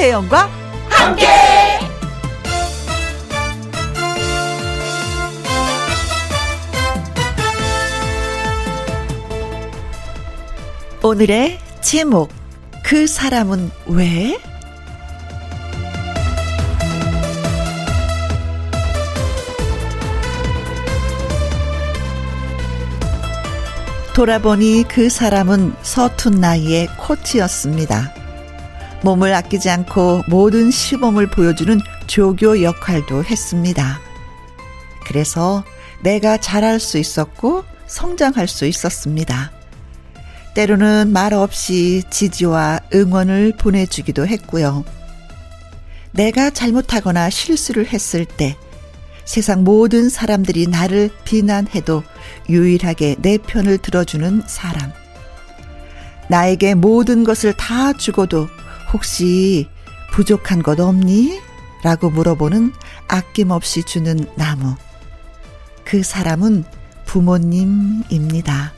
김혜영과 함께. 오늘의 제목 그 사람은 왜? 돌아보니 그 사람은 서툰 나이의 코치였습니다. 몸을 아끼지 않고 모든 시범을 보여주는 조교 역할도 했습니다. 그래서 내가 잘할 수 있었고 성장할 수 있었습니다. 때로는 말 없이 지지와 응원을 보내주기도 했고요. 내가 잘못하거나 실수를 했을 때 세상 모든 사람들이 나를 비난해도 유일하게 내 편을 들어주는 사람. 나에게 모든 것을 다 주고도 혹시 부족한 것 없니? 라고 물어보는 아낌없이 주는 나무. 그 사람은 부모님입니다.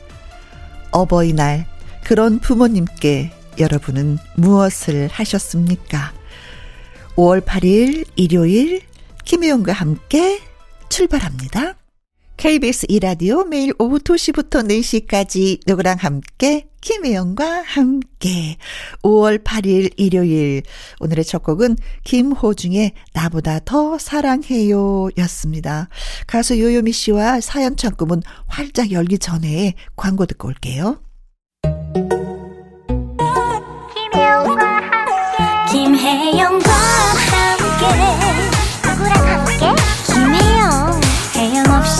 어버이날, 그런 부모님께 여러분은 무엇을 하셨습니까? 5월 8일 일요일 김혜영과 함께 출발합니다. KBS 이라디오 매일 오후 2시부터 4시까지 누구랑 함께 김혜영과 함께 5월 8일 일요일 오늘의 첫 곡은 김호중의 나보다 더 사랑해요 였습니다. 가수 요요미 씨와 사연 창구문 활짝 열기 전에 광고 듣고 올게요. 김혜영과 함께 김혜영과 함께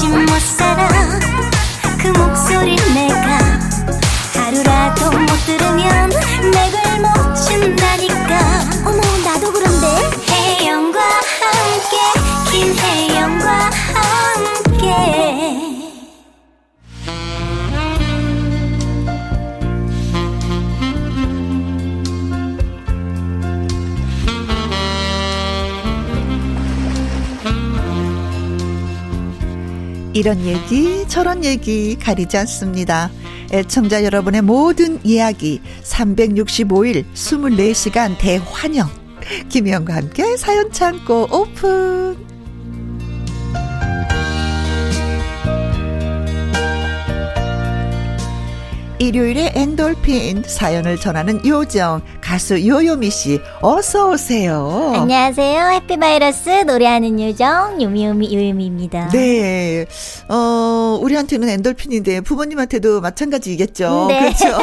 없이 못 살아 이런 얘기, 저런 얘기 가리지 않습니다. 애청자 여러분의 모든 이야기 365일 24시간 대환영. 김희영과 함께 사연 창고 오픈. 일요일에 엔돌핀 사연을 전하는 요정 가수 요요미 씨 어서 오세요. 안녕하세요. 해피바이러스 노래하는 요정 요미요미 요요미입니다. 네. 어, 우리한테는 엔돌핀인데 부모님한테도 마찬가지겠죠. 네. 그렇죠.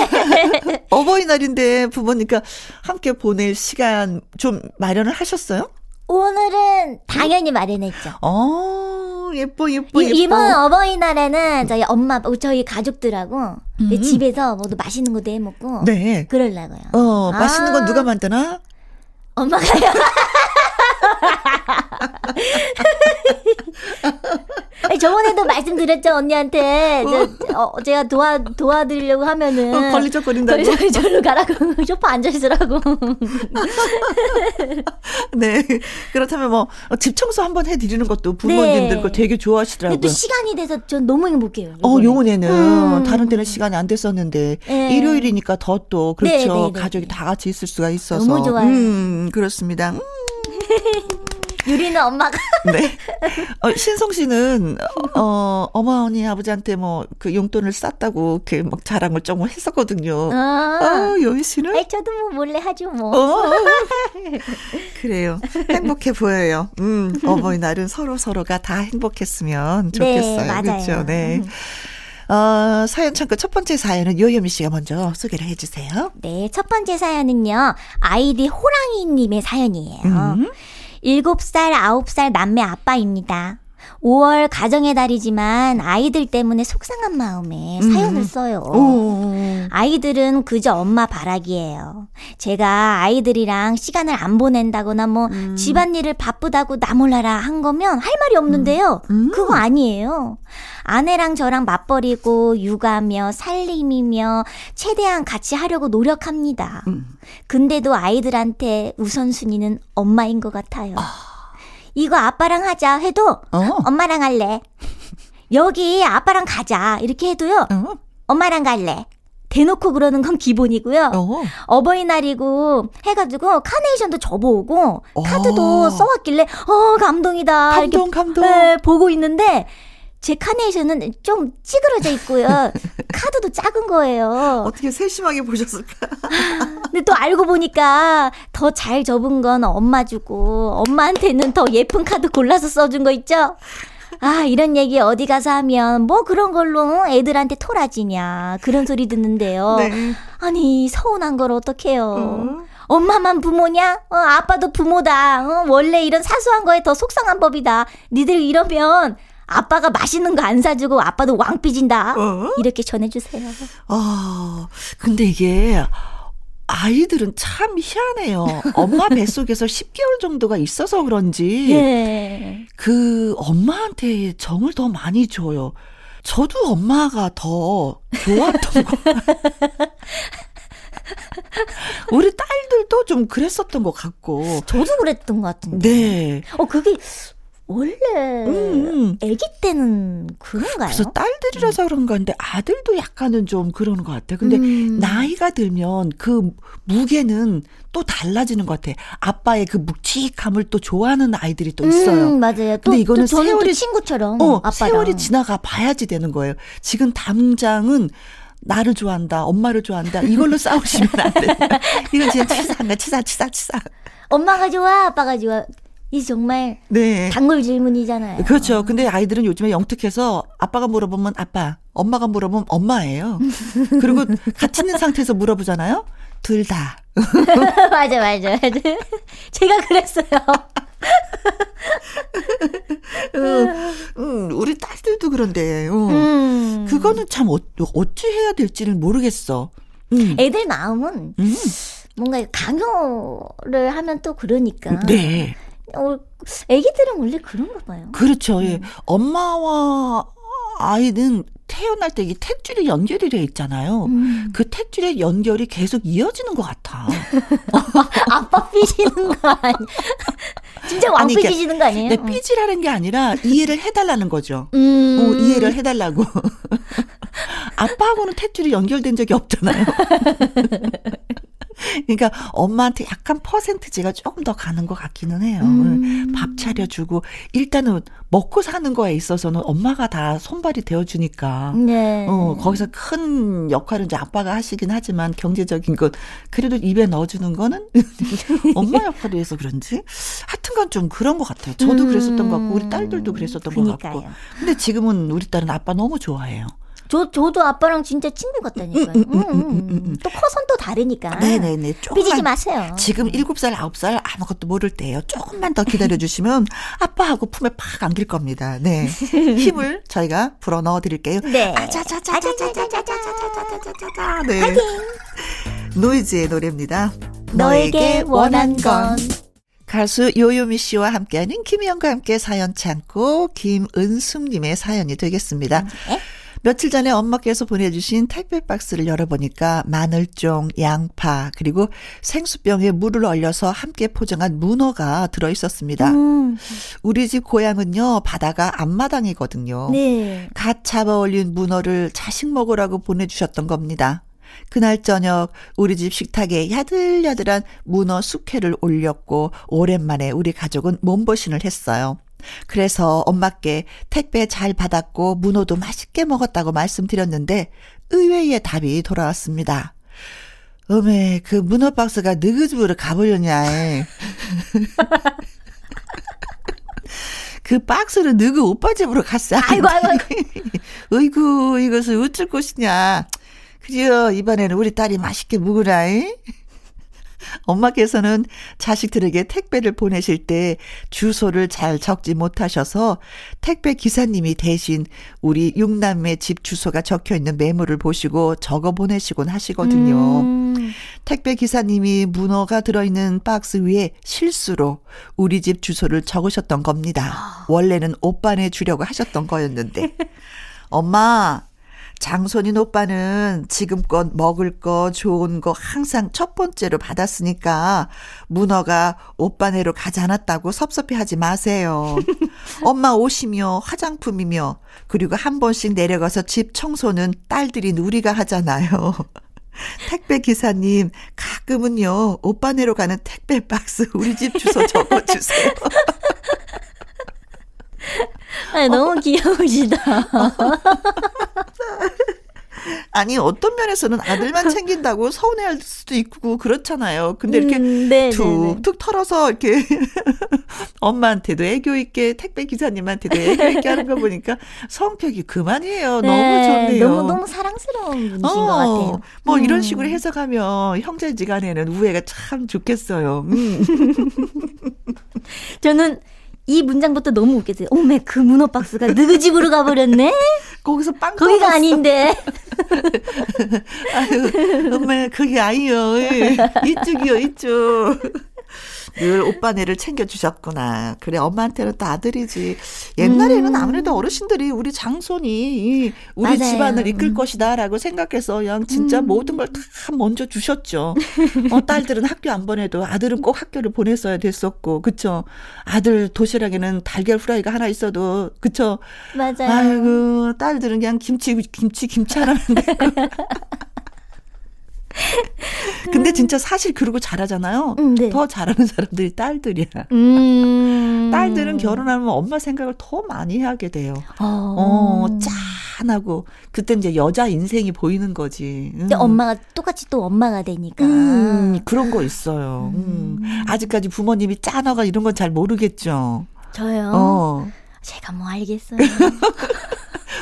어버이날인데 부모님과 함께 보낼 시간 좀 마련을 하셨어요? 오늘은 당연히 마련했죠. 어, 예뻐, 예뻐, 예뻐. 이번 어버이날에는 저희 엄마, 저희 가족들하고 음. 집에서 모두 맛있는 것도 해 먹고. 네. 그럴라고요. 어, 맛있는 건 아. 누가 만드나? 엄마가요. 저번에도 말씀드렸죠 언니한테. 저, 어, 제가 도와 도와드리려고 하면은 어, 걸리적거린다고? 저리 저리로 가라고. 소파 앉아 있으라고. 네. 그렇다면 뭐집 청소 한번 해드리는 것도 부모님들 네. 거 되게 좋아하시더라고요. 또 시간이 돼서 전 너무 행복해요 어 요번에는. 음. 다른 때는 시간이 안 됐었는데 네. 일요일이니까 더 또 그렇죠. 네, 네, 네, 가족이 다 같이 있을 수가 있어서. 너무 좋아요. 음 그렇습니다. 음. 유리는 엄마가. 네. 어, 신성 씨는, 어, 어머니, 아버지한테 뭐, 그 용돈을 쌌다고, 이렇게 막 자랑을 조금 했었거든요. 아, 어, 요희 씨는? 아 저도 뭐 몰래 하죠, 뭐. 어, 그래요. 행복해 보여요. 음, 어머니날은 서로 서로가 다 행복했으면 좋겠어요. 네, 맞아요. 그렇죠. 네. 어, 사연 창고 첫 번째 사연은 요요미 씨가 먼저 소개를 해주세요. 네, 첫 번째 사연은요, 아이디 호랑이님의 사연이에요. 음. 7살, 9살 남매 아빠입니다. 5월 가정의 달이지만 아이들 때문에 속상한 마음에 음. 사연을 써요. 오. 아이들은 그저 엄마 바라기예요. 제가 아이들이랑 시간을 안 보낸다거나 뭐 음. 집안일을 바쁘다고 나 몰라라 한 거면 할 말이 없는데요. 음. 음. 그거 아니에요. 아내랑 저랑 맞벌이고 육아며 살림이며 최대한 같이 하려고 노력합니다. 음. 근데도 아이들한테 우선순위는 엄마인 것 같아요. 아. 이거 아빠랑 하자 해도 어. 엄마랑 할래. 여기 아빠랑 가자 이렇게 해도요. 어. 엄마랑 갈래. 대놓고 그러는 건 기본이고요. 어. 버이날이고 해가지고 카네이션도 접어오고 어. 카드도 써왔길래 어 감동이다. 감동 이렇게, 감동. 네, 보고 있는데 제 카네이션은 좀 찌그러져 있고요. 카드도 작은 거예요. 어떻게 세심하게 보셨을까? 근데 또 알고 보니까 더 잘 접은 건 엄마 주고 엄마한테는 더 예쁜 카드 골라서 써준 거 있죠? 아, 이런 얘기 어디 가서 하면 뭐 그런 걸로 애들한테 토라지냐. 그런 소리 듣는데요. 네. 아니, 서운한 걸 어떡해요. 어. 엄마만 부모냐? 어, 아빠도 부모다. 어, 원래 이런 사소한 거에 더 속상한 법이다. 니들 이러면 아빠가 맛있는 거 안 사주고 아빠도 왕 삐진다. 어? 이렇게 전해주세요. 아, 근데 이게 아이들은 참 희한해요. 엄마 뱃속에서 10개월 정도가 있어서 그런지 예. 그 엄마한테 정을 더 많이 줘요. 저도 엄마가 더 좋았던 거. 우리 딸들도 좀 그랬었던 것 같고. 저도 그랬던 것 같은데. 네. 어, 그게 원래 음, 아기 때는 그런가요? 그래서 딸들이라서 그런 건데 아들도 약간은 좀 그러는 것 같아요. 근데 음. 나이가 들면 그 무게는 또 달라지는 것 같아. 아빠의 그 묵직함을 또 좋아하는 아이들이 또 있어요. 음, 맞아요. 또, 근데 이거는 또 세월이 친구처럼 어, 아빠랑. 세월이 지나가 봐야지 되는 거예요. 지금 당장은 나를 좋아한다, 엄마를 좋아한다. 이걸로 싸우시면 안 돼. 이건 진짜 치사한다, 치사, 치사, 치사. 엄마가 좋아, 아빠가 좋아. 이 정말 네. 단골 질문이잖아요. 그렇죠. 근데 아이들은 요즘에 영특해서 아빠가 물어보면 아빠, 엄마가 물어보면 엄마예요. 그리고 같이 있는 상태에서 물어보잖아요. 둘 다. 맞아, 맞아, 맞아. 제가 그랬어요. 음, 음, 우리 딸들도 그런데, 음. 음. 그거는 참 어, 어찌 해야 될지를 모르겠어. 음. 애들 마음은 음. 뭔가 강요를 하면 또 그러니까. 네. 어, 애기들은 원래 그런가 봐요. 그렇죠. 예. 음. 엄마와 아이는 태어날 때 이 탯줄이 연결이 돼 있잖아요. 음. 그 탯줄의 연결이 계속 이어지는 것 같아. 아빠 삐지는 거 아니? 진짜 왕 그러니까 삐지는 거 아니에요? 네, 삐지라는 게 아니라 이해를 해달라는 거죠. 음. 어, 이해를 해달라고. 아빠하고는 탯줄이 연결된 적이 없잖아요. 그러니까 엄마한테 약간 퍼센트지가 조금 더 가는 것 같기는 해요. 음. 밥 차려주고 일단은 먹고 사는 거에 있어서는 엄마가 다 손발이 되어주니까. 네. 어 거기서 큰 역할은 이제 아빠가 하시긴 하지만 경제적인 것 그래도 입에 넣어주는 거는 엄마 역할이 해서 그런지 하여튼간 좀 그런 것 같아요. 저도 음. 그랬었던 것 같고 우리 딸들도 그랬었던 그러니까요. 것 같고. 근데 지금은 우리 딸은 아빠 너무 좋아해요. 저, 저도 아빠랑 진짜 친구 같다니까요. 음, 음, 음, 또 커선 또 다르니까. 네네네. 삐지지 마세요. 지금 7살, 9살 아무것도 모를 때예요. 조금만 더 기다려 주시면 아빠하고 품에 팍 안길 겁니다. 네. 힘을 저희가 불어 넣어 드릴게요. 네. 아자자자자자자자자자자자자자. 네. 노이즈의 노래입니다. 너에게 원한 건. 가수 요요미 씨와 함께하는 김희영과 함께 사연 창고 김은숙님의 사연이 되겠습니다. 네. 며칠 전에 엄마께서 보내주신 택배 박스를 열어보니까 마늘종, 양파, 그리고 생수병에 물을 얼려서 함께 포장한 문어가 들어있었습니다. 음. 우리 집 고향은요, 바다가 앞마당이거든요. 네. 갓 잡아 올린 문어를 자식 먹으라고 보내주셨던 겁니다. 그날 저녁 우리 집 식탁에 야들야들한 문어 숙회를 올렸고 오랜만에 우리 가족은 몸보신을 했어요. 그래서 엄마께 택배 잘 받았고 문어도 맛있게 먹었다고 말씀드렸는데 의외의 답이 돌아왔습니다. 어메, 그 문어 박스가 너희 집으로 가보려냐. 그 박스를 너희 오빠 집으로 갔어. 아이고, 아이고, 아이고. 어이구, 이것을 어쩔 것이냐. 그래요, 이번에는 우리 딸이 맛있게 먹으라. 잉? 엄마께서는 자식들에게 택배를 보내실 때 주소를 잘 적지 못하셔서 택배 기사님이 대신 우리 육남매 집 주소가 적혀 있는 메모를 보시고 적어 보내시곤 하시거든요. 음. 택배 기사님이 문어가 들어있는 박스 위에 실수로 우리 집 주소를 적으셨던 겁니다. 원래는 오빠네 주려고 하셨던 거였는데. 엄마, 장손인 오빠는 지금껏 먹을 거 좋은 거 항상 첫 번째로 받았으니까 문어가 오빠네로 가지 않았다고 섭섭해 하지 마세요. 엄마 옷이며 화장품이며 그리고 한 번씩 내려가서 집 청소는 딸들이 우리가 하잖아요. 택배 기사님 가끔은요 오빠네로 가는 택배 박스 우리 집 주소 적어주세요. 아, 너무 귀여우시다. 아니 어떤 면에서는 아들만 챙긴다고 서운해할 수도 있고 그렇잖아요. 근데 이렇게 음, 네, 네, 툭툭 네. 털어서 이렇게 엄마한테도 애교 있게 택배 기사님한테도 애교 있게 하는 거 보니까 성격이 그만이에요. 네, 너무 좋네요. 너무 너무 사랑스러운 분이신 어, 것 같아요. 뭐 음. 이런 식으로 해석하면 형제지간에는 우애가 참 좋겠어요. 음. 저는 이 문장부터 너무 웃겼어요. 오메 그 문어 박스가 누구 집으로 가버렸네? 거기서 빵 거기가 떨었어. 아닌데. 아유, 엄마 그게 아니요. 이쪽이요 이쪽. 늘 오빠네를 챙겨주셨구나. 그래, 엄마한테는 또 아들이지. 옛날에는 음. 아무래도 어르신들이 우리 장손이 우리 맞아요. 집안을 이끌 음. 것이다라고 생각해서 그냥 진짜 음. 모든 걸 다 먼저 주셨죠. 어, 딸들은 학교 안 보내도 아들은 꼭 학교를 보냈어야 됐었고, 그쵸? 아들 도시락에는 달걀 후라이가 하나 있어도, 그쵸? 맞아요. 아이고, 딸들은 그냥 김치, 김치, 김치 하나면 되고. 근데 진짜 사실 그러고 잘하잖아요. 음, 네. 더 잘하는 사람들이 딸들이야. 음. 딸들은 결혼하면 엄마 생각을 더 많이 하게 돼요. 어, 어 짠하고 그때 이제 여자 인생이 보이는 거지. 음. 근데 엄마가 똑같이 또 엄마가 되니까 음, 그런 거 있어요. 음. 음. 아직까지 부모님이 짠어가 이런 건 잘 모르겠죠. 저요. 어. 제가 뭐 알겠어요.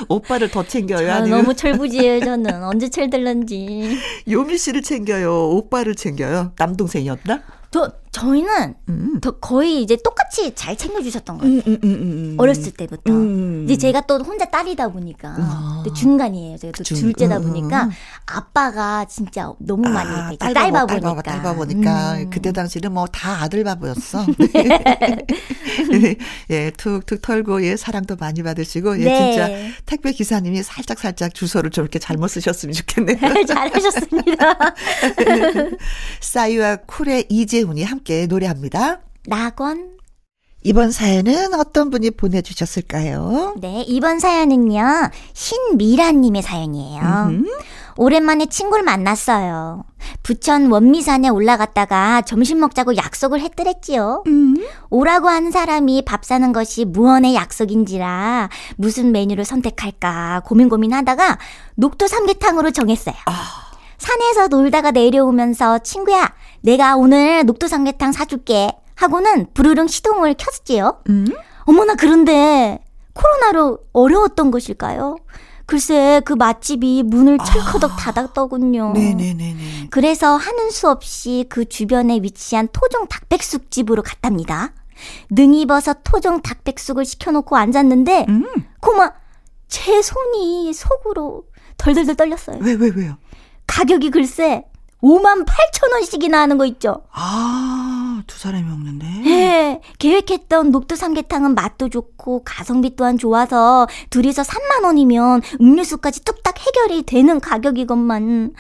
오빠를 더 챙겨요. 아, 너무 철부지예요, 저는. 언제 철들는지. 요미 씨를 챙겨요. 오빠를 챙겨요. 남동생이었나? 저 저희는 음. 더 거의 이제 똑같이 잘 챙겨주셨던 것 같아요. 음, 음, 음, 음 어렸을 때부터. 음. 이제 제가 또 혼자 딸이다 보니까 아. 중간이에요. 제가 또 중, 둘째다 보니까 아빠가 진짜 너무 많이 아, 딸 바보, 딸 바보니까. 딸 바보니까. 그때 당시는 뭐 다 아들 바보였어. 예, 툭툭 털고 예 사랑도 많이 받으시고 예 네. 진짜 택배 기사님이 살짝 살짝 주소를 좀 이렇게 잘못 쓰셨으면 좋겠네요. 잘하셨습니다. 싸이와 쿨의 이재훈이 함께 노래합니다. 낙원. 이번 사연은 어떤 분이 보내주셨을까요? 네, 이번 사연은요, 신미라님의 사연이에요. 음흠. 오랜만에 친구를 만났어요. 부천 원미산에 올라갔다가 점심 먹자고 약속을 했더랬지요. 음. 오라고 한 사람이 밥 사는 것이 무언의 약속인지라 무슨 메뉴를 선택할까 고민 고민하다가 녹두 삼계탕으로 정했어요. 아. 산에서 놀다가 내려오면서 친구야, 내가 오늘 녹두 삼계탕 사줄게. 하고는 부르릉 시동을 켰지요. 음? 어머나 그런데 코로나로 어려웠던 것일까요? 글쎄 그 맛집이 문을 철커덕 아, 닫았더군요. 네네네네. 그래서 하는 수 없이 그 주변에 위치한 토종 닭백숙 집으로 갔답니다. 능이 버섯 토종 닭백숙을 시켜놓고 앉았는데 음. 고마 제 손이 속으로 덜덜덜 떨렸어요. 왜 왜, 왜요? 가격이 글쎄 5만 8천 원씩이나 하는 거 있죠. 아, 두 사람이 먹는데? 네. 계획했던 녹두 삼계탕은 맛도 좋고 가성비 또한 좋아서 둘이서 3만 원이면 음료수까지 뚝딱 해결이 되는 가격이건만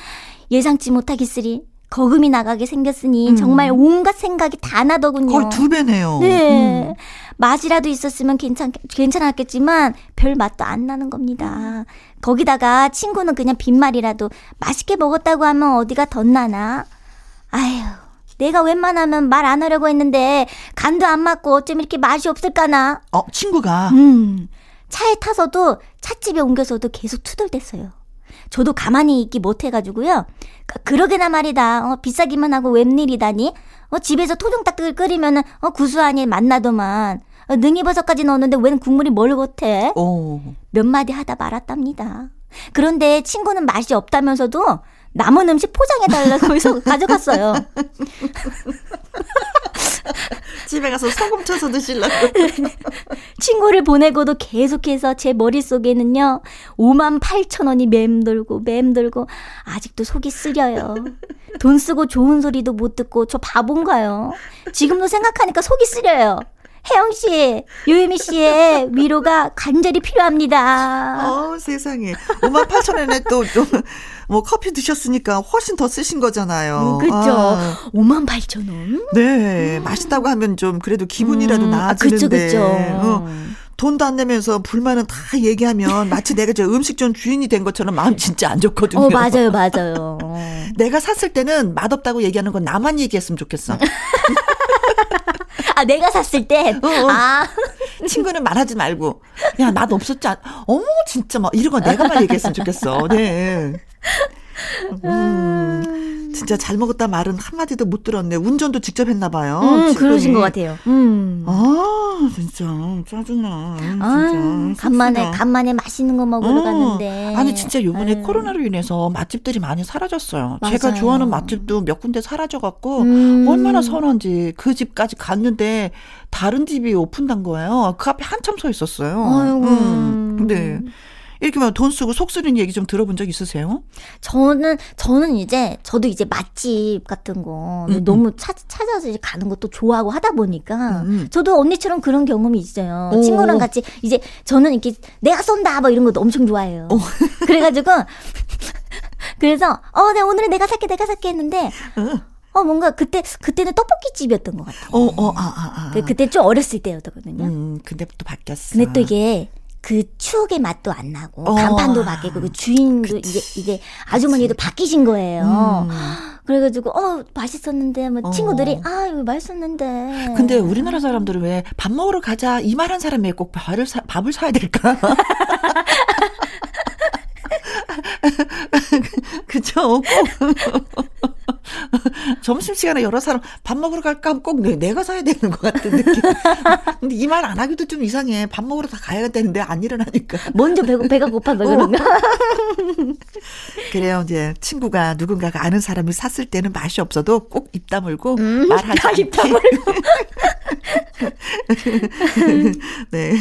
예상치 못하겠으리. 거금이 나가게 생겼으니 음. 정말 온갖 생각이 다 나더군요. 거의 두 배네요. 네. 음. 맛이라도 있었으면 괜찮, 괜찮았겠지만 별 맛도 안 나는 겁니다. 거기다가 친구는 그냥 빈말이라도 맛있게 먹었다고 하면 어디가 덧나나? 아휴, 내가 웬만하면 말 안 하려고 했는데 간도 안 맞고 어쩜 이렇게 맛이 없을까나? 어, 친구가? 음. 차에 타서도 찻집에 옮겨서도 계속 투덜댔어요. 저도 가만히 있기 못해가지고요. 그, 그러게나 말이다. 어, 비싸기만 하고 웬일이다니? 어, 집에서 토종닭을 끓이면은, 어, 구수하니 맛나더만. 어, 능이버섯까지 넣었는데 웬 국물이 뭘 같아? 오. 몇 마디 하다 말았답니다. 그런데 친구는 맛이 없다면서도 남은 음식 포장해달라고 해서 가져갔어요. 집에 가서 소금 쳐서 드시려고. 친구를 보내고도 계속해서 제 머릿속에는요, 5만 8천 원이 맴돌고 맴돌고, 아직도 속이 쓰려요. 돈 쓰고 좋은 소리도 못 듣고 저 바본가요? 지금도 생각하니까 속이 쓰려요. 혜영 씨, 요유미 씨의 위로가 간절히 필요합니다. 어, 세상에. 5만 8천 원에 또, 또, 뭐 커피 드셨으니까 훨씬 더 쓰신 거잖아요. 음, 그렇죠. 아. 5만 8천 원? 네. 음. 맛있다고 하면 좀 그래도 기분이라도 음, 나아지는데. 아, 그렇죠, 그렇죠. 어. 돈도 안 내면서 불만은 다 얘기하면 마치 내가 저 음식점 주인이 된 것처럼 마음 진짜 안 좋거든요. 어, 맞아요, 맞아요. 내가 샀을 때는 맛없다고 얘기하는 건 나만 얘기했으면 좋겠어. 아, 내가 샀을 때? 어, 어. 아. 친구는 말하지 말고. 야, 맛 없었지 않, 어머, 진짜 막, 이런 거 내가만 얘기했으면 좋겠어. 네. 음, 진짜 잘 먹었다 말은 한마디도 못 들었네. 운전도 직접 했나 봐요. 음, 그러신 것 같아요. 음. 아, 진짜 짜증나. 진짜. 아, 간만에 간만에 맛있는 거 먹으러 어. 갔는데. 아니 진짜 요번에 아유. 코로나로 인해서 맛집들이 많이 사라졌어요. 맞아요. 제가 좋아하는 맛집도 몇 군데 사라져 갖고 음. 얼마나 서운한지 그 집까지 갔는데 다른 집이 오픈한 거예요. 그 앞에 한참 서 있었어요. 아이고. 음. 네. 이렇게 막 돈 쓰고 속 쓰는 얘기 좀 들어본 적 있으세요? 저는 저는 이제 저도 이제 맛집 같은 거 음, 음. 너무 찾, 찾아서 이제 가는 것도 좋아하고 하다 보니까 음. 음. 저도 언니처럼 그런 경험이 있어요. 오. 친구랑 같이 이제 저는 이렇게 내가 쏜다 뭐 이런 것도 엄청 좋아해요. 오. 그래가지고 그래서 어, 네 오늘은 내가 살게 내가 살게 했는데. 어 뭔가 그때 그때는 떡볶이 집이었던 것 같아요. 어, 어, 아, 아, 아. 그, 그때 좀 어렸을 때였거든요. 음, 근데 또 바뀌었어. 근데 또 이게 그 추억의 맛도 안 나고 어. 간판도 바뀌고 그 주인도 그치. 이게 이게 아주머니도 그치. 바뀌신 거예요. 음. 그래가지고 어 맛있었는데 뭐 어. 친구들이 아 이거 맛있었는데. 근데 우리나라 사람들은 왜 밥 먹으러 가자 이 말한 사람이 꼭 밥을 사, 밥을 사야 될까? 그쵸? 점심시간에 여러 사람 밥 먹으러 갈까 하면 꼭 내, 가 사야 되는 것 같은 느낌. 근데 이 말 안 하기도 좀 이상해. 밥 먹으러 다 가야 되는데 안 일어나니까. 먼저 배, 배가 고파서 그런가? 그래요. 이제 친구가 누군가가 아는 사람이 샀을 때는 맛이 없어도 꼭 입 다물고 음, 말하지 않게. 입 다물고. 네.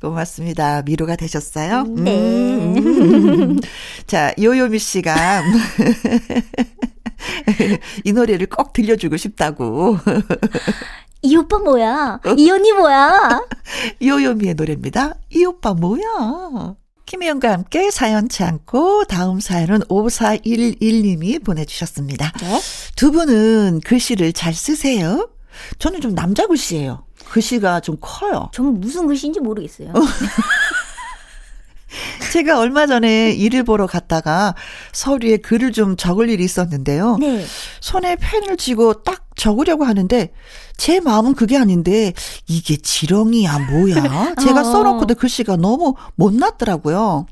고맙습니다. 미로가 되셨어요? 네. 음. 자, 요요미 씨가 이 노래를 꼭 들려주고 싶다고. 이 오빠 뭐야? 이 언니 뭐야? 요요미의 노래입니다. 이 오빠 뭐야? 김혜영과 함께 사연 참고 다음 사연은 5411님이 보내주셨습니다. 네? 두 분은 글씨를 잘 쓰세요? 저는 좀 남자 글씨예요. 글씨가 좀 커요. 저는 무슨 글씨인지 모르겠어요. 제가 얼마 전에 일을 보러 갔다가 서류에 글을 좀 적을 일이 있었는데요. 네. 손에 펜을 쥐고 딱 적으려고 하는데 제 마음은 그게 아닌데 이게 지렁이야 뭐야? 제가 어. 써놓고도 글씨가 너무 못났더라고요.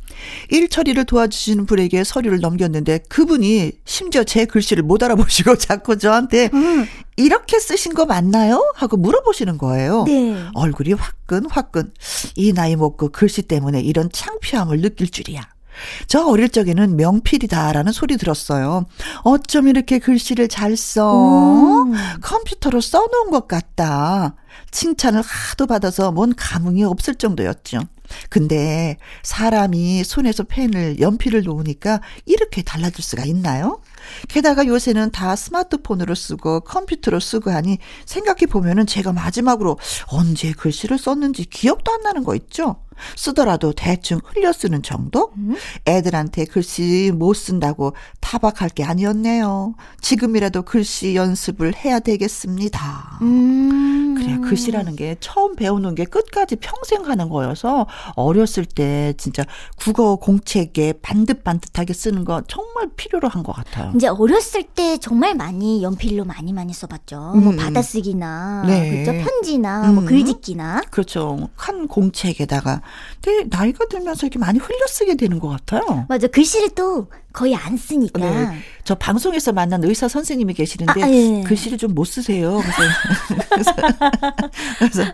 일 처리를 도와주시는 분에게 서류를 넘겼는데 그분이 심지어 제 글씨를 못 알아보시고 자꾸 저한테 음. 이렇게 쓰신 거 맞나요? 하고 물어보시는 거예요. 네. 얼굴이 화끈 화끈. 이 나이 먹고 글씨 때문에 이런 창피함을 느낄 줄이야. 저 어릴 적에는 명필이다라는 소리 들었어요. 어쩜 이렇게 글씨를 잘 써? 음. 컴퓨터로 써놓은 것 같다. 칭찬을 하도 받아서 뭔 감흥이 없을 정도였죠. 근데 사람이 손에서 펜을 연필을 놓으니까 이렇게 달라질 수가 있나요? 게다가 요새는 다 스마트폰으로 쓰고 컴퓨터로 쓰고 하니 생각해 보면은 제가 마지막으로 언제 글씨를 썼는지 기억도 안 나는 거 있죠? 쓰더라도 대충 흘려 쓰는 정도? 음? 애들한테 글씨 못 쓴다고 타박할 게 아니었네요. 지금이라도 글씨 연습을 해야 되겠습니다. 음. 그래, 글씨라는 게 처음 배우는 게 끝까지 평생 하는 거여서 어렸을 때 진짜 국어 공책에 반듯반듯하게 쓰는 거 정말 필요로 한 것 같아요. 이제 어렸을 때 정말 많이 연필로 많이 많이 써봤죠. 뭐 음. 뭐 받아쓰기나, 네. 그렇죠? 편지나, 뭐 음. 뭐 글짓기나. 그렇죠. 큰 공책에다가 근데 나이가 들면서 이렇게 많이 흘려쓰게 되는 것 같아요. 맞아. 글씨를 또 거의 안 쓰니까. 네. 저 방송에서 만난 의사 선생님이 계시는데 아, 예. 글씨를 좀 못 쓰세요. 그래서, 그래서,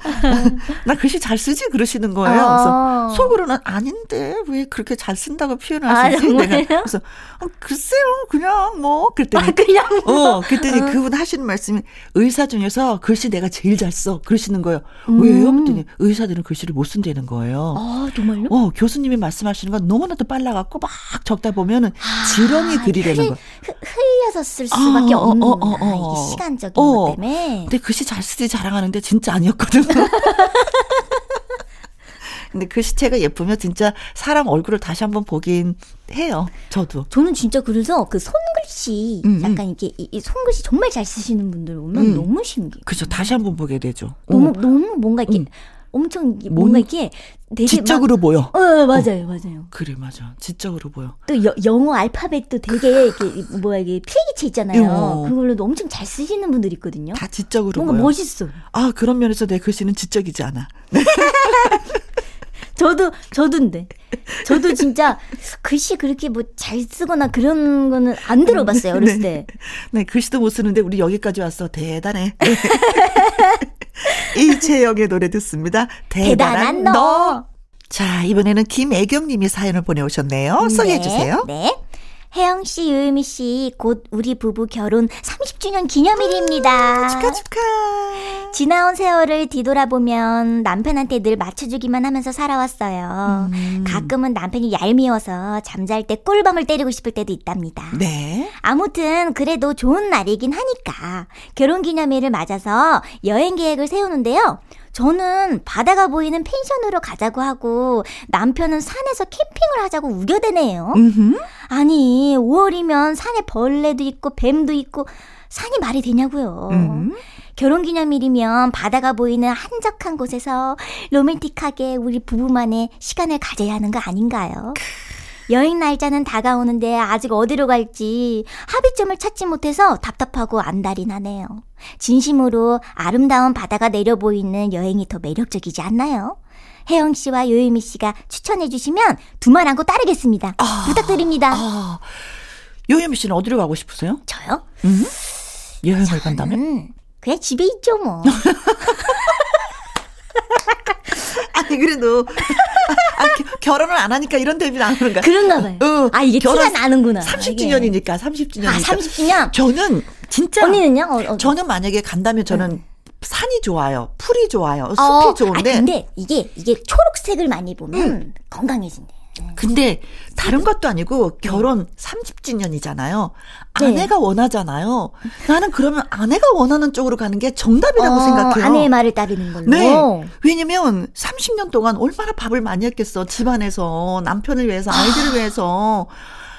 나 글씨 잘 쓰지 그러시는 거예요. 아. 그래서 속으로는 아닌데 왜 그렇게 잘 쓴다고 표현하시지? 아, 내가 그래서 어, 글쎄요, 그냥 뭐 그랬더니 아, 그냥 뭐. 어 그랬더니 어. 그분 하시는 말씀이 의사 중에서 글씨 내가 제일 잘 써. 그러시는 거예요. 음. 왜요? 그랬더니 의사들은 글씨를 못 쓴다는 거예요. 아 정말요? 어 교수님이 말씀하시는 건 너무나도 빨라갖고 막 적다 보면은 지렁이 글이라는 거. 흘려서 쓸 수밖에 아, 없는 어, 어, 어, 이게 시간적인 것 때문에. 근데 글씨 잘 쓰지 자랑하는데 진짜 아니었거든. 근데 글씨체가 예쁘면 진짜 사람 얼굴을 다시 한번 보긴 해요. 저도. 저는 진짜 그래서 그 손글씨 음, 음. 약간 이게 이, 이, 손글씨 정말 잘 쓰시는 분들 보면 음. 너무 신기해. 그죠. 다시 한번 보게 되죠. 너무 어. 너무 뭔가 이렇게 음. 엄청 뭔가 이게 되게 지적으로 막, 보여. 어, 맞아요, 어. 맞아요. 그래, 맞아. 지적으로 보여. 또 여, 영어 알파벳도 되게 이렇게 뭐야 이게 필기체 있잖아요. 어. 그걸로도 엄청 잘 쓰시는 분들 있거든요. 다 지적으로 뭔가 보여. 멋있어. 아 그런 면에서 내 글씨는 지적이지 않아. 저도 저도인데 저도 진짜 글씨 그렇게 뭐 잘 쓰거나 그런 거는 안 들어봤어요 어렸을 네. 때. 네 글씨도 못 쓰는데 우리 여기까지 왔어 대단해. 이채영의 노래 듣습니다. 대단한, 대단한 너. 너. 자 이번에는 김애경님이 사연을 보내오셨네요. 소개해 주세요. 네. 네. 혜영 씨, 유유미 씨, 곧 우리 부부 결혼 30주년 기념일입니다. 음, 축하, 축하. 지나온 세월을 뒤돌아보면 남편한테 늘 맞춰주기만 하면서 살아왔어요. 음. 가끔은 남편이 얄미워서 잠잘 때 꿀밤을 때리고 싶을 때도 있답니다. 네. 아무튼 그래도 좋은 날이긴 하니까 결혼 기념일을 맞아서 여행 계획을 세우는데요. 저는 바다가 보이는 펜션으로 가자고 하고 남편은 산에서 캠핑을 하자고 우겨대네요. 음흠. 아니 5월이면 산에 벌레도 있고 뱀도 있고 산이 말이 되냐고요. 음. 결혼기념일이면 바다가 보이는 한적한 곳에서 로맨틱하게 우리 부부만의 시간을 가져야 하는 거 아닌가요? 여행 날짜는 다가오는데 아직 어디로 갈지 합의점을 찾지 못해서 답답하고 안달이 나네요. 진심으로 아름다운 바다가 내려 보이는 여행이 더 매력적이지 않나요? 혜영 씨와 요유미 씨가 추천해 주시면 두말 안고 따르겠습니다. 아, 부탁드립니다. 아, 요유미 씨는 어디로 가고 싶으세요? 저요? 음? 여행을 간다면? 그냥 집에 있죠 뭐. 아니 그래도 아, 결혼을 안 하니까 이런 데뷔 나오는가? 그런가 봐요. 어, 아 이게 결혼 티가 나는구나. 30주년이니까 30주년. 아 30주년? 저는 진짜 언니는요? 어, 어. 저는 만약에 간다면 저는 네. 산이 좋아요. 풀이 좋아요. 숲이 어, 좋은데. 아, 근데 이게 이게 초록색을 많이 보면 음. 건강해진대. 근데 다른 것도 아니고 결혼 30주년이잖아요. 아내가 네. 원하잖아요. 나는 그러면 아내가 원하는 쪽으로 가는 게 정답이라고 어, 생각해요. 아내의 말을 따르는 걸로. 네. 왜냐면 30년 동안 얼마나 밥을 많이 했겠어. 집안에서 남편을 위해서 아이들을 아. 위해서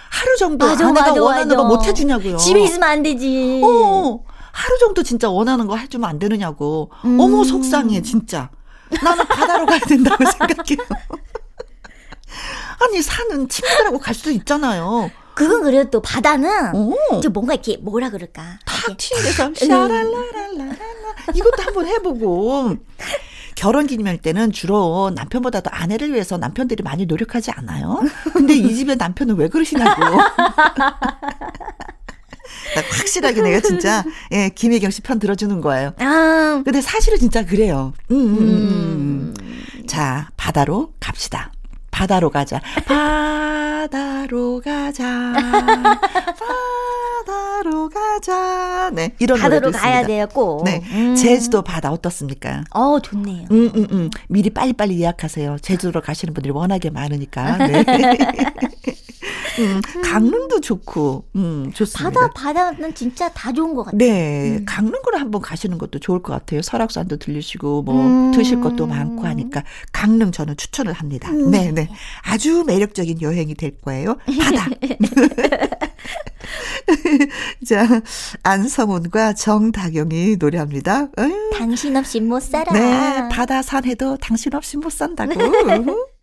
하루 정도 맞아, 아내가 맞아, 원하는 맞아. 거못 해주냐고요. 집에 있으면 안 되지. 어, 하루 정도 진짜 원하는 거 해주면 안 되느냐고. 음. 어머 속상해 진짜. 나는 바다로 가야 된다고 생각해요. 아니 산은 친구들하고 갈 수도 있잖아요. 그건 그래도 또 바다는 오. 좀 뭔가 이렇게 뭐라 그럴까 탁 튀는 데서 샤랄라랄라 이것도 한번 해보고 결혼 기념일 때는 주로 남편보다도 아내를 위해서 남편들이 많이 노력하지 않아요. 근데 이 집에 남편은 왜 그러시냐고. 확실하게 내가 진짜 예 김혜경 씨 편 들어주는 거예요. 아. 근데 사실은 진짜 그래요. 음, 음, 음. 음. 자 바다로 갑시다. 바다로 가자. 바다로 가자. 바다로 가자. 네, 이런 바다로 가야 돼요, 꼭. 네, 음. 제주도 바다 어떻습니까? 어, 좋네요. 음, 음, 음. 미리 빨리빨리 예약하세요. 제주도로 가시는 분들이 워낙에 많으니까. 네. 음, 강릉도 좋고, 음, 좋습니다. 바다, 바다는 진짜 다 좋은 것 같아요. 네, 음. 강릉으로 한번 가시는 것도 좋을 것 같아요. 설악산도 들리시고, 뭐, 음. 드실 것도 많고 하니까, 강릉 저는 추천을 합니다. 음. 네, 네. 아주 매력적인 여행이 될 거예요. 바다. 자, 안성훈과 정다경이 노래합니다. 당신 없이 못 살아. 네, 바다 산해도 당신 없이 못 산다고.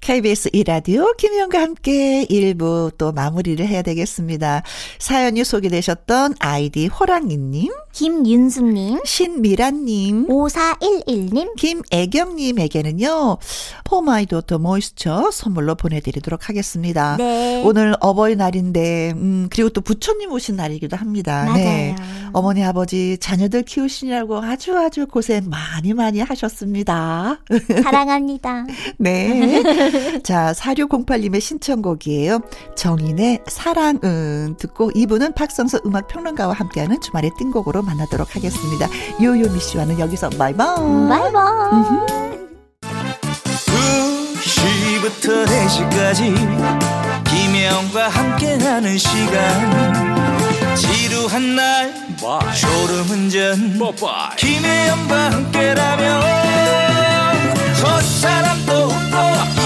KBS 이라디오 김희영과 함께 1부 또 마무리를 해야 되겠습니다. 사연이 소개되셨던 아이디 호랑이님, 김윤숙님, 신미란님, 5411님, 김애경님에게는요, 포마이도터 모이스처 선물로 보내드리도록 하겠습니다. 네. 오늘 어버이날인데, 음, 그리고 또 부처님 오신 날이기도 합니다. 맞아요. 네. 어머니, 아버지, 자녀들 키우시느라고 아주 아주 고생 많이 많이 하셨습니다. 사랑합니다. 네. 자, 4608님의 신청곡이에요. 정인의 사랑은 듣고 이분은 박성서 음악평론가와 함께하는 주말의 띵곡으로 만나도록 하겠습니다. 요요미 씨와는 여기서 바이바이. 바이바이. 2시부터 4시까지 김혜 김혜영과 함께하는 시간 지루한 날 졸음운전 김혜영과 함께라면 저 사람도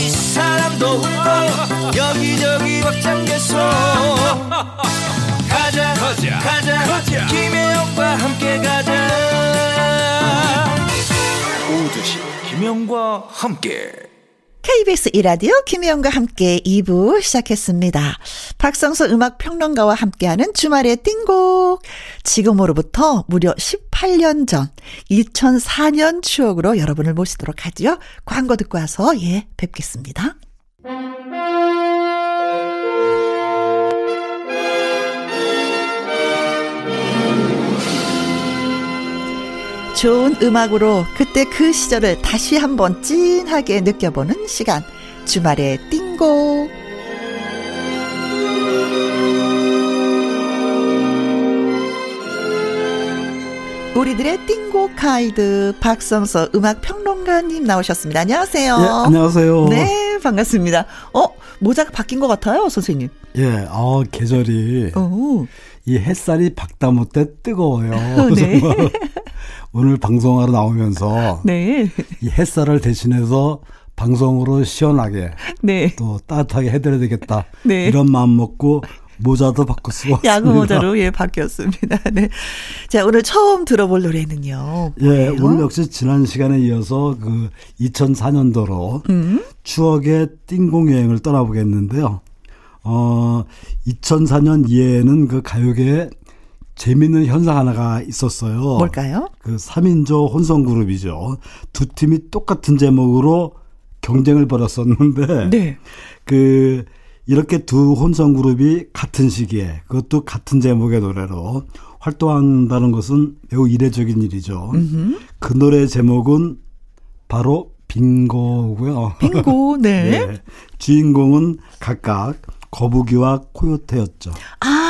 이 사람도 웃고 여기저기 벅장개소. 가자 가자 가자, 가자. 김혜영과 함께 가자. 오두시 김혜영과 함께 KBS 이라디오 김혜영과 함께 2부 시작했습니다. 박성서 음악 평론가와 함께하는 주말의 띵곡. 지금으로부터 무려 18년 전 2004년 추억으로 여러분을 모시도록 하지요. 광고 듣고 와서 예 뵙겠습니다. 좋은 음악으로 그때 그 시절을 다시 한번 찐하게 느껴보는 시간. 주말의 띵곡. 우리들의 띵곡 가이드 박성서 음악 평론가님 나오셨습니다. 안녕하세요. 예, 안녕하세요. 네, 반갑습니다. 어, 모자가 바뀐 것 같아요, 선생님. 예, 어, 계절이 오. 이 햇살이 박다 못해 뜨거워요. 네. 오늘 방송하러 나오면서 네. 이 햇살을 대신해서 방송으로 시원하게 네. 또 따뜻하게 해드려야 되겠다 네. 이런 마음 먹고 모자도 바꿨어. 야구 모자로 예 바뀌었습니다. 네. 자 오늘 처음 들어볼 노래는요. 예? 오늘 역시 지난 시간에 이어서 그 2004년도로 음? 추억의 띵공 여행을 떠나보겠는데요. 어 2004년 이해에는 그 가요계에 재밌는 현상 하나가 있었어요. 뭘까요? 그 3인조 혼성 그룹이죠. 두 팀이 똑같은 제목으로 경쟁을 벌였었는데 네. 그 이렇게 두 혼성 그룹이 같은 시기에 그것도 같은 제목의 노래로 활동한다는 것은 매우 이례적인 일이죠. 음흠. 그 노래 제목은 바로 빙고고요. 빙고, 네. 네. 주인공은 각각 거북이와 코요테였죠. 아,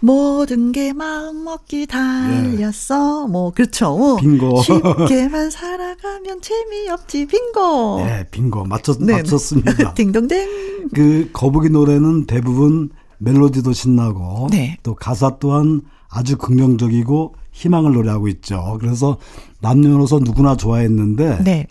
모든 게 마음 먹기 달렸어. 네. 뭐, 그렇죠. 빙고. 쉽게만 살아가면 재미없지, 빙고. 네, 빙고. 맞췄, 네. 맞췄습니다. 딩동댕. 그 거북이 노래는 대부분 멜로디도 신나고, 네. 또 가사 또한 아주 긍정적이고 희망을 노래하고 있죠. 그래서 남녀노소 누구나 좋아했는데, 네.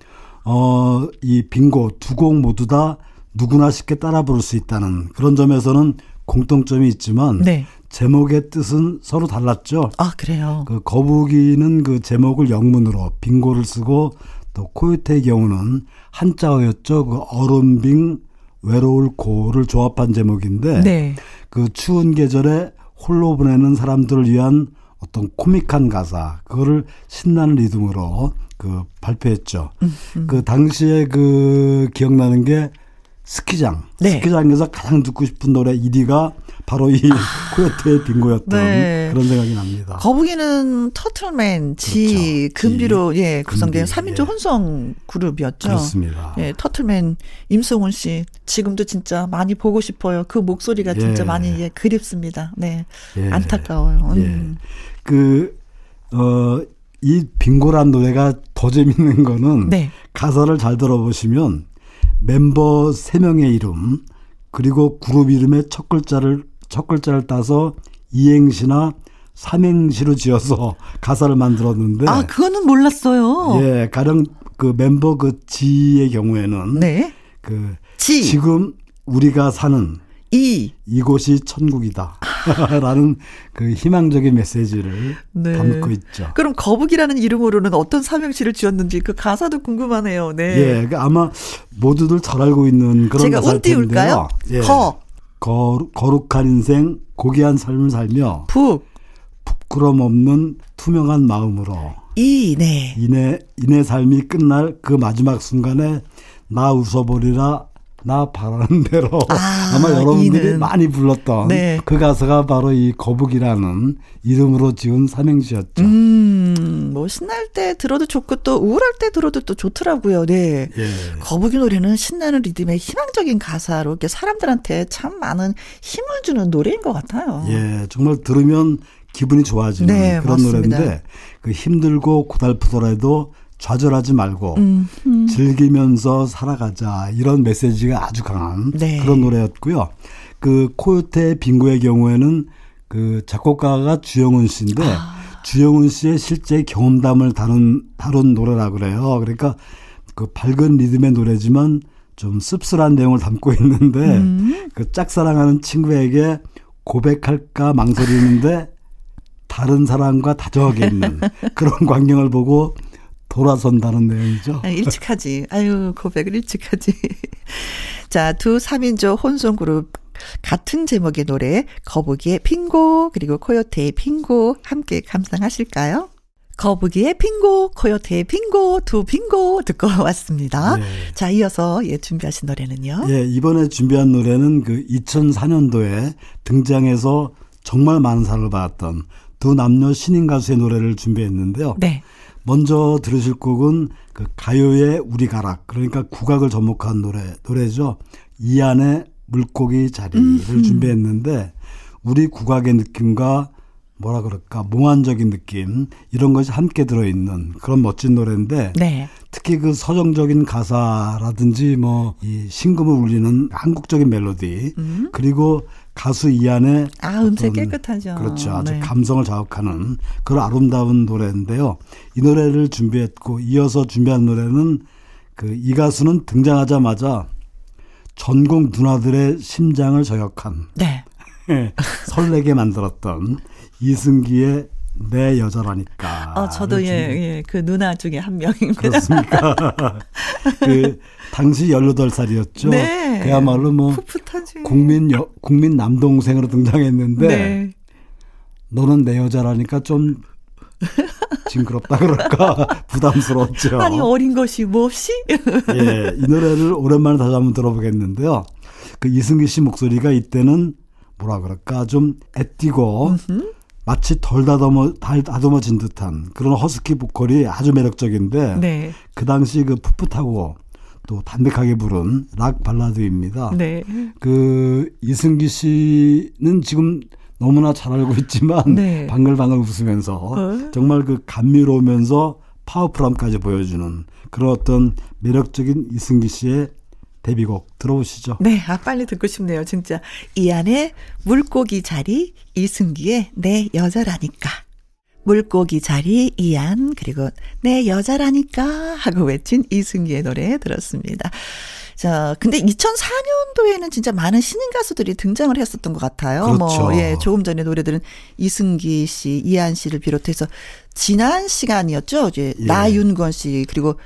어, 이 빙고 두 곡 모두 다 누구나 쉽게 따라 부를 수 있다는 그런 점에서는 공통점이 있지만 네. 제목의 뜻은 서로 달랐죠. 아 그래요. 그 거북이는 그 제목을 영문으로 빙고를 쓰고 또 코요테의 경우는 한자어였죠. 그 얼음빙 외로울 고를 조합한 제목인데 네. 그 추운 계절에 홀로 보내는 사람들을 위한 어떤 코믹한 가사 그거를 신나는 리듬으로 그 발표했죠. 음, 음. 그 당시에 그 기억나는 게 스키장. 네. 스키장에서 가장 듣고 싶은 노래 1위가 바로 이 아. 코요테의 빙고였던 네. 그런 생각이 납니다. 거북이는 터틀맨, 지, 그렇죠. 금비로 지. 예, 구성된 금비. 3인조 예. 혼성 그룹이었죠. 그렇습니다. 예, 터틀맨 임성훈 씨 지금도 진짜 많이 보고 싶어요. 그 목소리가 진짜 예. 많이 예, 그립습니다. 네. 예. 안타까워요. 예. 음. 그 어, 이 빙고란 노래가 더 재밌는 거는 네. 가사를 잘 들어보시면 멤버 3명의 이름 그리고 그룹 이름의 첫 글자를 첫 글자를 따서 이행시나 삼행시로 지어서 가사를 만들었는데 아 그거는 몰랐어요. 예, 가령 그 멤버 그 지의 경우에는 네. 그 지. 지금 우리가 사는 이 이곳이 천국이다. 라는 그 희망적인 메시지를 네. 담고 있죠. 그럼 거북이라는 이름으로는 어떤 삼행시를 지었는지 그 가사도 궁금하네요. 네. 예, 그 아마 모두들 잘 알고 있는 그런 제가 가사일 텐데요. 예. 거. 거 거룩한 인생 고귀한 삶을 살며 북 부끄럼 없는 투명한 마음으로 이네 이내 이내 삶이 끝날 그 마지막 순간에 나 웃어버리라 나 바라는 대로 아, 마 여러분들이 이는. 많이 불렀던 네. 그 가사가 바로 이 거북이라는 이름으로 지은 삼행시였죠. 음, 뭐 신날 때 들어도 좋고 또 우울할 때 들어도 또 좋더라고요. 네. 예. 거북이 노래는 신나는 리듬의 희망적인 가사로 이렇게 사람들한테 참 많은 힘을 주는 노래인 것 같아요. 예, 정말 들으면 기분이 좋아지는 네, 그런 맞습니다. 노래인데 그 힘들고 고달프더라도 좌절하지 말고 음, 음. 즐기면서 살아가자 이런 메시지가 아주 강한 네. 그런 노래였고요. 그 코요태 빙고의 경우에는 그 작곡가가 주영훈 씨인데 아. 주영훈 씨의 실제 경험담을 다룬 다룬 노래라 그래요. 그러니까 그 밝은 리듬의 노래지만 좀 씁쓸한 내용을 담고 있는데 음. 그 짝사랑하는 친구에게 고백할까 망설이는데 다른 사람과 다정하게 있는 그런 광경을 보고 돌아선다는 내용이죠. 아, 일찍 하지. 아유, 고백을 일찍 하지. 자, 두 3인조 혼성 그룹 같은 제목의 노래 거북이의 핑고 그리고 코요테의 핑고 함께 감상하실까요? 거북이의 핑고, 코요테의 핑고, 두 핑고 듣고 왔습니다. 네. 자, 이어서 예 준비하신 노래는요? 예, 이번에 준비한 노래는 그 2004년도에 등장해서 정말 많은 사랑을 받았던 두 남녀 신인 가수의 노래를 준비했는데요. 네. 먼저 들으실 곡은 그 가요의 우리 가락 그러니까 국악을 접목한 노래 노래죠. 이안의 물고기 자리를 음흠. 준비했는데 우리 국악의 느낌과 뭐라 그럴까 몽환적인 느낌 이런 것이 함께 들어있는 그런 멋진 노래인데 네. 특히 그 서정적인 가사라든지 뭐 이 신금을 울리는 한국적인 멜로디 음. 그리고 가수 이안의 아 음색 깨끗하죠. 그렇죠. 아주 네. 감성을 자극하는 그런 아름다운 노래인데요. 이 노래를 준비했고 이어서 준비한 노래는 그 이 가수는 등장하자마자 전국 누나들의 심장을 저격한 네. 설레게 만들었던 이승기의 내 여자라니까. 어, 저도 예, 예, 그 누나 중에 한 명입니다. 그렇습니까? 그 당시 18살이었죠. 네. 그야말로 뭐 풋풋하지. 국민 여, 국민 남동생으로 등장했는데 네. 너는 내 여자라니까 좀 징그럽다 그럴까 부담스럽죠. 아니 어린 것이 몹시. 예, 이 노래를 오랜만에 다시 한번 들어보겠는데요. 그 이승기 씨 목소리가 이때는 뭐라 그럴까 좀 애띠고 마치 덜 다듬어 달 다듬어진 듯한 그런 허스키 보컬이 아주 매력적인데 네. 그 당시 그 풋풋하고 또 담백하게 부른 락 발라드입니다. 네. 그 이승기 씨는 지금 너무나 잘 알고 있지만 네. 방글방글 웃으면서 어? 정말 그 감미로우면서 파워풀함까지 보여주는 그런 어떤 매력적인 이승기 씨의 데뷔곡 들어보시죠. 네, 아 빨리 듣고 싶네요, 진짜. 이 안에 물고기 자리 이승기의 내 여자라니까. 물고기 자리 이안 그리고 내 여자라니까 하고 외친 이승기의 노래 들었습니다. 자, 근데 2004년도에는 진짜 많은 신인 가수들이 등장을 했었던 것 같아요. 뭐, 그렇죠. 뭐, 예, 조금 전에 노래들은 이승기 씨, 이한 씨를 비롯해서 지난 시간이었죠. 이제 예. 나윤권 씨 그리고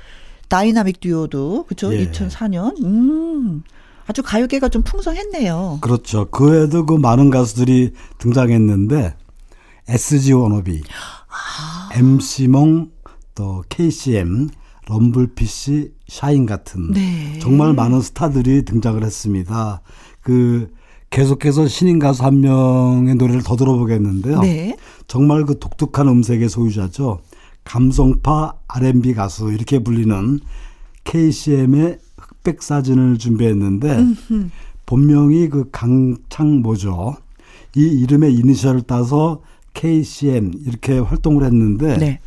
다이나믹 듀오도 그렇죠. 예. 2004년. 음. 아주 가요계가 좀 풍성했네요. 그렇죠. 그 외에도 그 많은 가수들이 등장했는데 SG 워너비, 아. MC몽, 또 KCM, 럼블피쉬, 샤인 같은 네. 정말 많은 스타들이 등장을 했습니다. 그 계속해서 신인 가수 한 명의 노래를 더 들어보겠는데요. 네. 정말 그 독특한 음색의 소유자죠. 감성파 R&B 가수 이렇게 불리는 KCM의 흑백 사진을 준비했는데 음흠. 본명이 그 강창모죠. 이 이름의 이니셜을 따서 KCM 이렇게 활동을 했는데 네.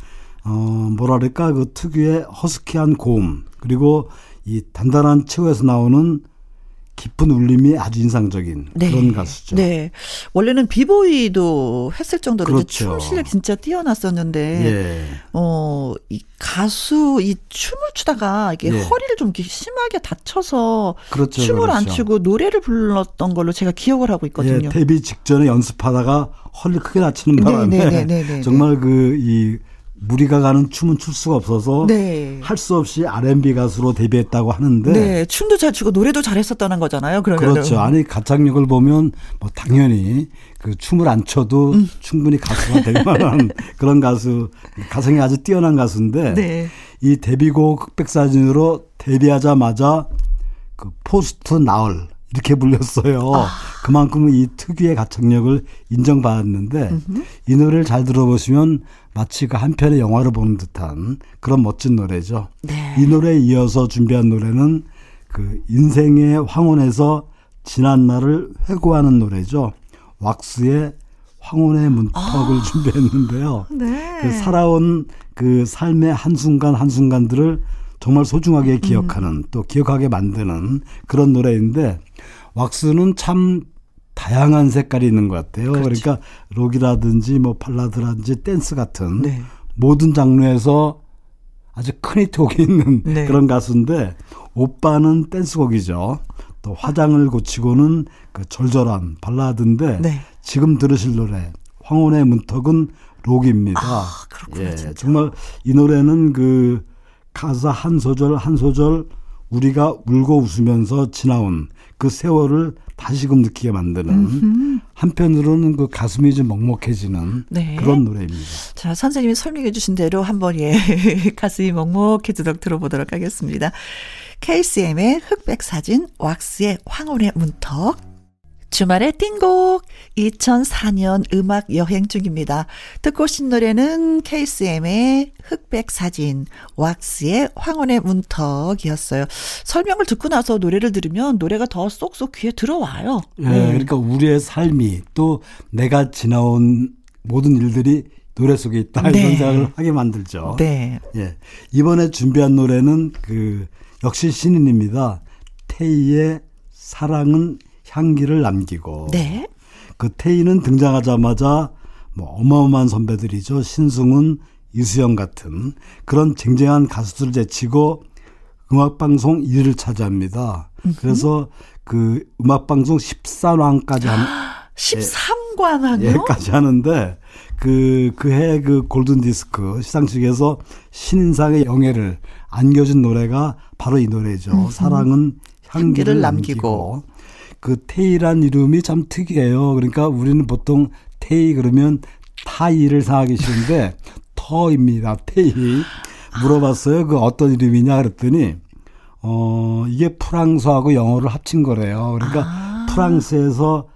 어 뭐랄까 그 특유의 허스키한 고음 그리고 이 단단한 체구에서 나오는 깊은 울림이 아주 인상적인 네. 그런 가수죠. 네. 원래는 비보이도 했을 정도로 그렇죠. 춤 실력 진짜 뛰어났었는데, 예. 어, 이 가수 이 춤을 추다가 이게 예. 허리를 좀 심하게 다쳐서 그렇죠, 춤을 그렇죠. 안 추고 노래를 불렀던 걸로 제가 기억을 하고 있거든요. 예, 데뷔 직전에 연습하다가 허리를 크게 다치는 네, 바람에 네, 네, 네, 정말 그 이 무리가 가는 춤은 출 수가 없어서 네. 할수 없이 R&B 가수로 데뷔했다고 하는데 네, 춤도 잘 추고 노래도 잘했었다는 거잖아요. 그러면 그렇죠. 아니 가창력을 보면 뭐 당연히 그 춤을 안 춰도 음. 충분히 가수가 될 만한 그런 가수 가성이 아주 뛰어난 가수인데 네. 이 데뷔곡 흑백사진으로 데뷔하자마자 그 포스트 나얼 이렇게 불렸어요. 아. 그만큼 이 특유의 가창력을 인정받았는데 음흠. 이 노래를 잘 들어보시면 마치 그 한 편의 영화를 보는 듯한 그런 멋진 노래죠. 네. 이 노래에 이어서 준비한 노래는 그 인생의 황혼에서 지난 날을 회고하는 노래죠. 왁스의 황혼의 문턱을 아. 준비했는데요. 네. 그 살아온 그 삶의 한순간 한순간들을 정말 소중하게 기억하는 음. 또 기억하게 만드는 그런 노래인데 왁스는 참 다양한 색깔이 있는 것 같아요. 그렇죠. 그러니까 록이라든지 뭐 발라드라든지 댄스 같은 네. 모든 장르에서 아주 큰 히트곡이 있는 네. 그런 가수인데 오빠는 댄스곡이죠. 또 화장을 고치고는 그 절절한 발라드인데 네. 지금 들으실 노래 황혼의 문턱은 록입니다. 아, 그렇구나, 예. 정말 이 노래는 그 가사 한 소절 한 소절 우리가 울고 웃으면서 지나온 그 세월을 다시금 느끼게 만드는 음흠. 한편으로는 그 가슴이 좀 먹먹해지는 네. 그런 노래입니다. 자, 선생님이 설명해 주신 대로 한번 예, 가슴이 먹먹해지도록 들어보도록 하겠습니다. KCM의 흑백 사진, 왁스의 황혼의 문턱, 주말의 띵곡 2004년 음악 여행 중입니다. 듣고 오신 노래는 KSM의 흑백 사진, 왁스의 황혼의 문턱이었어요. 설명을 듣고 나서 노래를 들으면 노래가 더 쏙쏙 귀에 들어와요. 예, 네. 그러니까 우리의 삶이 또 내가 지나온 모든 일들이 노래 속에 있다 네. 이런 생각을 하게 만들죠. 네. 예. 이번에 준비한 노래는 그 역시 신인입니다. 테이의 사랑은 향기를 남기고 네. 그 태희는 등장하자마자 뭐 어마어마한 선배들이죠. 신승훈, 이수영 같은 그런 쟁쟁한 가수들을 제치고 음악방송 1위를 차지합니다. 그래서 그 음악방송 13왕까지 한 13관왕이요? 예, 까지 하는데 그 그해 그 골든 디스크 시상식에서 신인상의 영예를 안겨준 노래가 바로 이 노래죠. 음. 사랑은 향기를, 향기를 남기고. 남기고. 그 테이란 이름이 참 특이해요. 그러니까 우리는 보통 테이 그러면 타이를 상하기 쉬운데 터입니다. 테이. 물어봤어요. 그 어떤 이름이냐 그랬더니 어 이게 프랑스하고 영어를 합친 거래요. 그러니까 아. 프랑스에서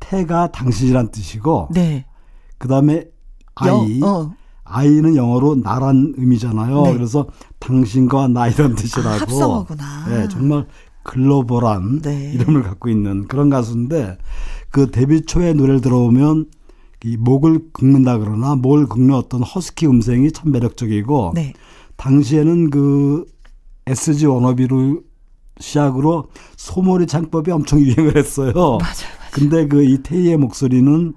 태가 당신이란 뜻이고 네. 그다음에 아이 어. 아이는 영어로 나란 의미잖아요. 네. 그래서 당신과 나 이런 뜻이라고. 아, 합성어구나. 네, 정말 글로벌한 네. 이름을 갖고 있는 그런 가수인데 그 데뷔 초에 노래를 들어보면 이 목을 긁는다 그러나 목을 긁는 어떤 허스키 음색이 참 매력적이고 네. 당시에는 그 SG 워너비로 시작으로 소몰이 창법이 엄청 유행을 했어요. 맞아요. 맞아요. 근데 그 이 태희의 목소리는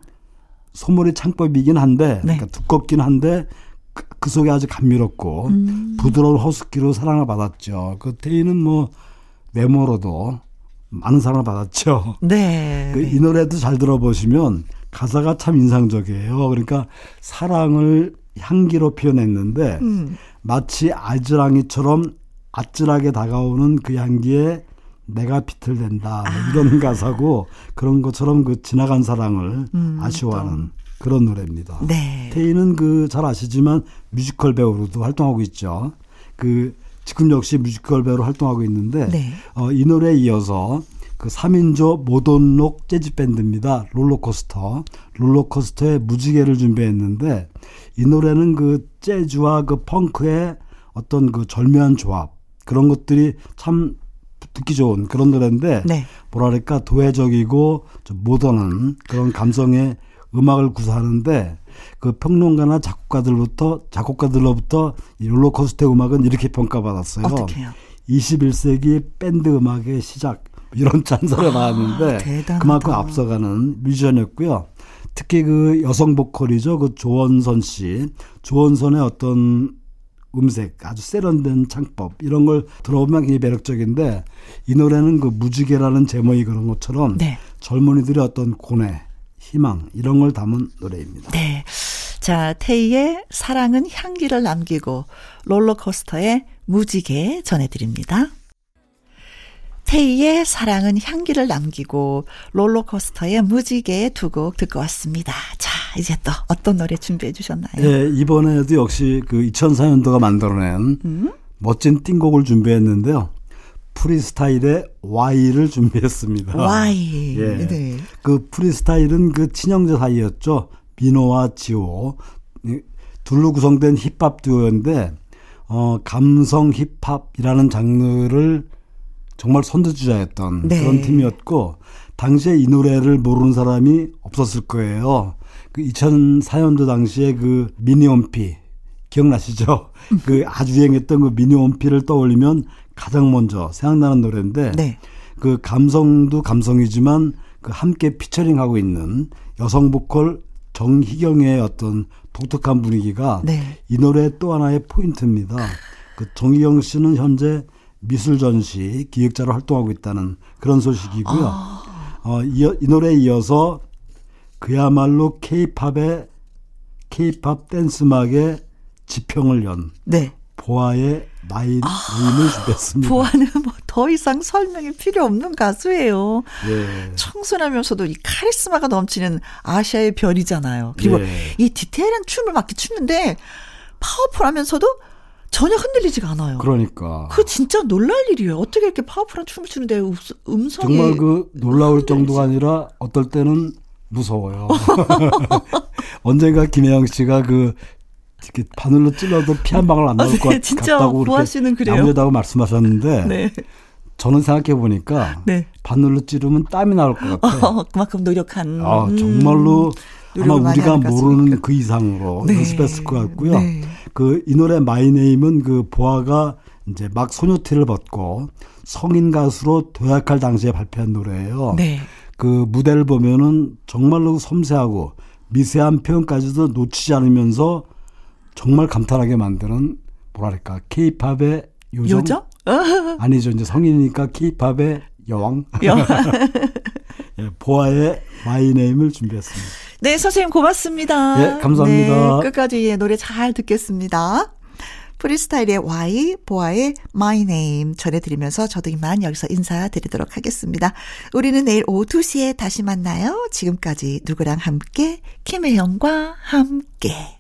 소몰이 창법이긴 한데 네. 그러니까 두껍긴 한데 그, 그 속에 아주 감미롭고 음. 부드러운 허스키로 사랑을 받았죠. 그 태희는 뭐 외모로도 많은 사랑을 받았죠. 네. 그 이 노래도 잘 들어보시면 가사가 참 인상적이에요. 그러니까 사랑을 향기로 표현했는데 음. 마치 알즈랑이처럼 아찔하게 다가오는 그 향기에 내가 비틀댄다 뭐 아. 이런 가사고 그런 것처럼 그 지나간 사랑을 음, 아쉬워하는 또. 그런 노래입니다. 네. 태희는 그 잘 아시지만 뮤지컬 배우로도 활동하고 있죠. 그 지금 역시 뮤지컬 배우로 활동하고 있는데 네. 어, 이 노래에 이어서 그 3인조 모던록 재즈 밴드입니다. 롤러코스터. 롤러코스터의 무지개를 준비했는데 이 노래는 그 재즈와 그 펑크의 어떤 그 절묘한 조합 그런 것들이 참 듣기 좋은 그런 노래인데 네. 뭐랄까 도회적이고 좀 모던한 그런 감성의 음악을 구사하는데 그 평론가나 작곡가들부터 작곡가들로부터 이 롤러코스터 음악은 이렇게 평가받았어요. 어떻게요? 21세기 밴드 음악의 시작 이런 찬사를 받았는데 아, 그만큼 앞서가는 뮤지션이었고요. 특히 그 여성 보컬이죠. 그 조원선 씨. 조원선의 어떤 음색, 아주 세련된 창법 이런 걸 들어보면 굉장히 매력적인데 이 노래는 그 무지개라는 제목이 그런 것처럼 네. 젊은이들의 어떤 고뇌, 희망 이런 걸 담은 노래입니다. 네. 자, 테이의 사랑은 향기를 남기고 롤러코스터의 무지개 전해드립니다. 테이의 사랑은 향기를 남기고 롤러코스터의 무지개 두 곡 듣고 왔습니다. 자, 이제 또 어떤 노래 준비해 주셨나요? 네, 이번에도 역시 그 2004년도가 만들어낸 음? 멋진 띵곡을 준비했는데요. 프리스타일의 Y를 준비했습니다. Y. 예. 네. 그 프리스타일은 그 친형제 사이였죠. 민호와 지호. 둘로 구성된 힙합 듀오인데, 어, 감성 힙합이라는 장르를 정말 선두주자였던 네. 그런 팀이었고, 당시에 이 노래를 모르는 사람이 없었을 거예요. 그 2004년도 당시에 그 미니홈피, 기억나시죠? 그 아주 유행했던 그 미니홈피를 떠올리면 가장 먼저 생각나는 노래인데 네. 그 감성도 감성이지만 그 함께 피처링하고 있는 여성 보컬 정희경의 어떤 독특한 분위기가 네. 이 노래 또 하나의 포인트입니다. 그 정희경 씨는 현재 미술 전시 기획자로 활동하고 있다는 그런 소식이고요. 아. 어, 이, 이 노래에 이어서 그야말로 케이팝의 케이팝 댄스 음악의 지평을 연 네. 보아의 마인 아, 을 준비했습니다. 보아는 뭐 더 이상 설명이 필요 없는 가수예요. 네. 청순하면서도 이 카리스마가 넘치는 아시아의 별이잖아요. 그리고 네. 이 디테일한 춤을 막 추는데 파워풀하면서도 전혀 흔들리지가 않아요. 그러니까. 그 진짜 놀랄 일이에요. 어떻게 이렇게 파워풀한 춤을 추는데 음성이 정말 그 놀라울 정도가 아니라 어떨 때는 무서워요. 언젠가 김혜영 씨가 그 이렇게 바늘로 찔러도 피 한 방울 안 나올 아, 네, 것 진짜 같다고 그렇게 그래요. 남자다고 말씀하셨는데 네. 저는 생각해 보니까 네. 바늘로 찌르면 땀이 나올 것 같아요. 어, 그만큼 노력한. 아 정말로 음, 아마 우리가 모르는 그 이상으로 네. 연습했을 것 같고요. 네. 그이 노래 My Name은 그 보아가 이제 막 소녀티를 벗고 성인 가수로 도약할 당시에 발표한 노래예요. 네. 그 무대를 보면은 정말로 섬세하고 미세한 표현까지도 놓치지 않으면서 정말 감탄하게 만드는 뭐랄까 케이팝의 요정? 요정? 아니죠 이제 성인이니까 케이팝의 여왕. 예, 보아의 마이네임을 준비했습니다. 네 선생님 고맙습니다. 예 감사합니다. 네, 끝까지 노래 잘 듣겠습니다. 프리스타일의 Y, 보아의 My Name 전해드리면서 저도 이만 여기서 인사드리도록 하겠습니다. 우리는 내일 오후 2시에 다시 만나요. 지금까지 누구랑 함께, 김혜영과 함께.